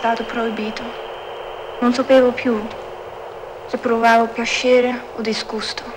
stato proibito. Non sapevo più se provavo piacere o disgusto.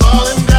falling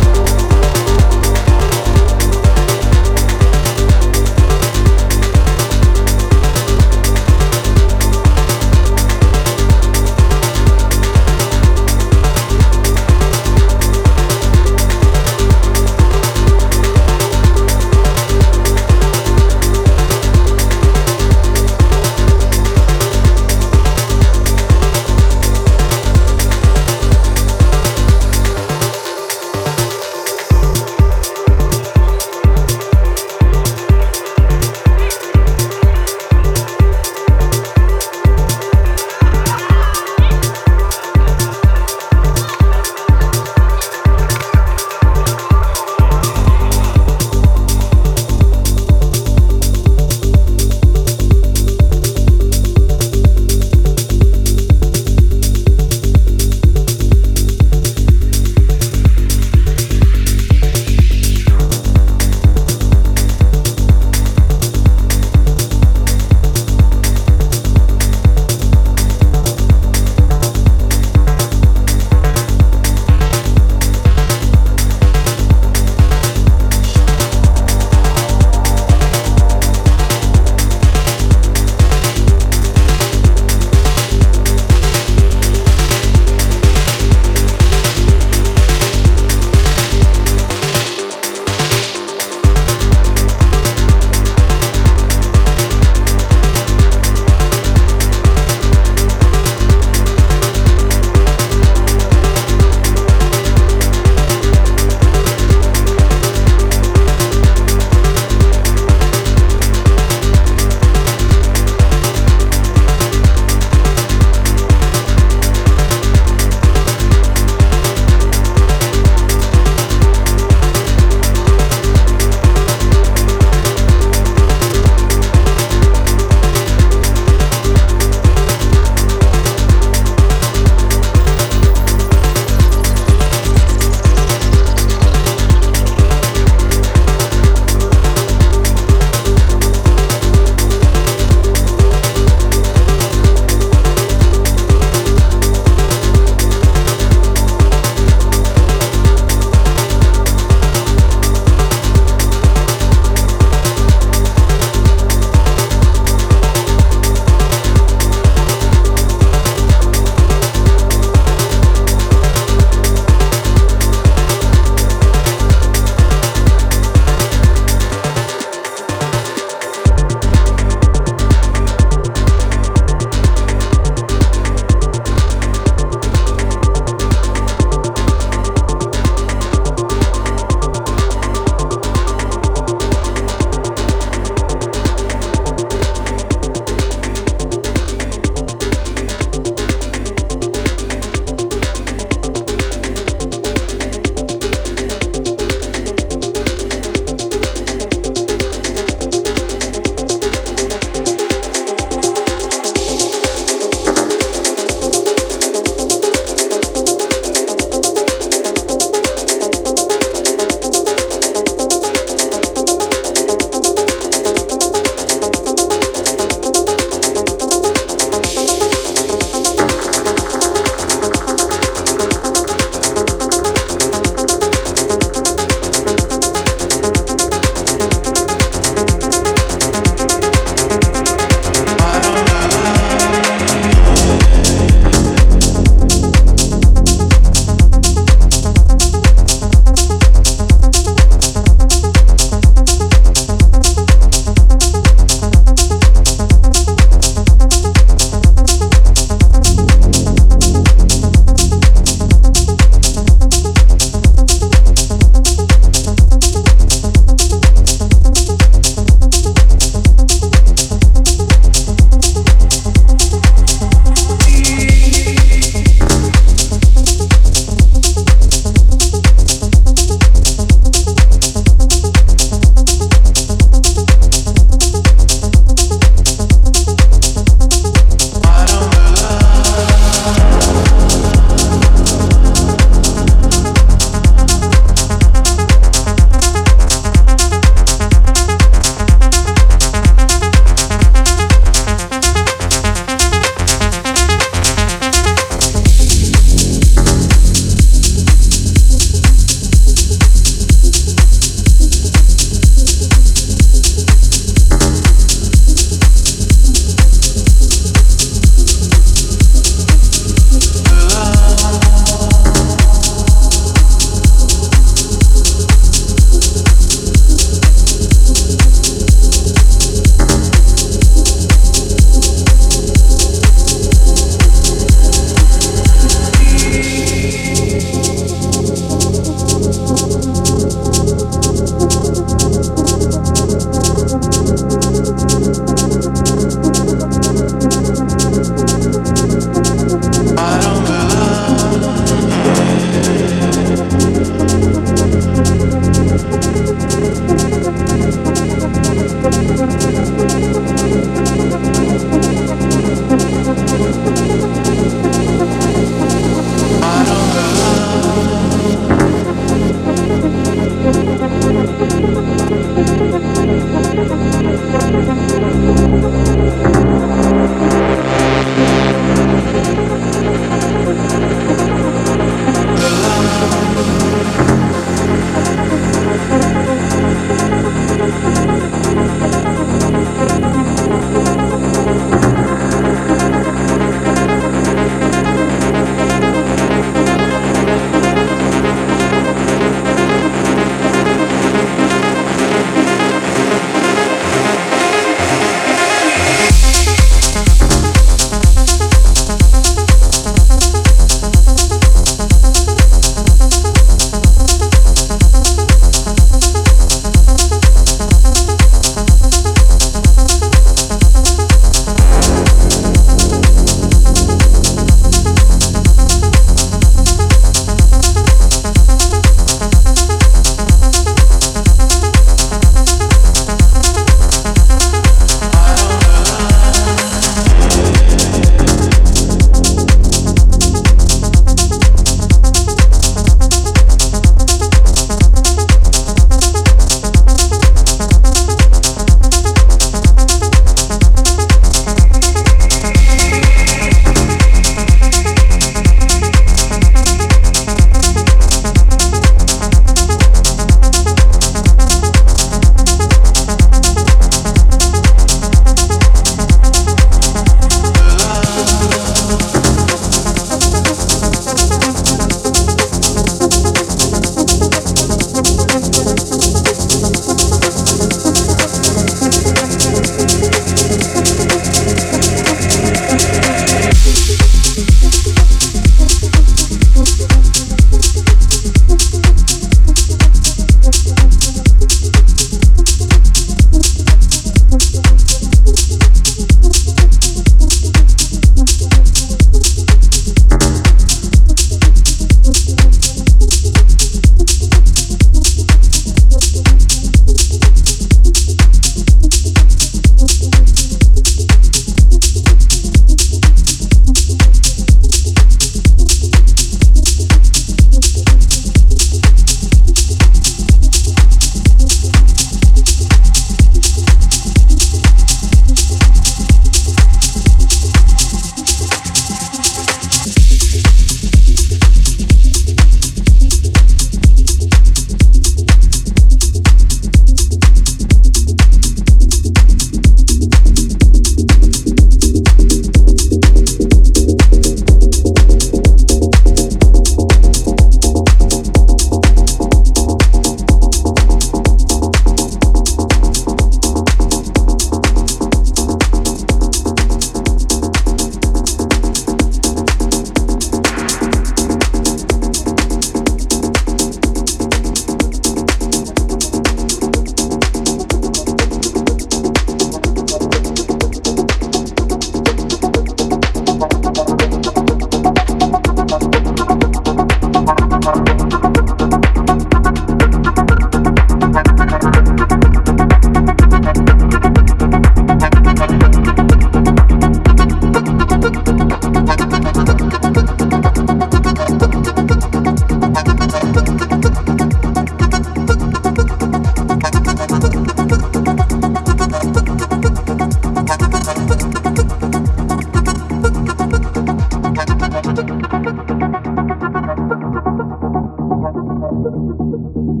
Thank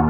you.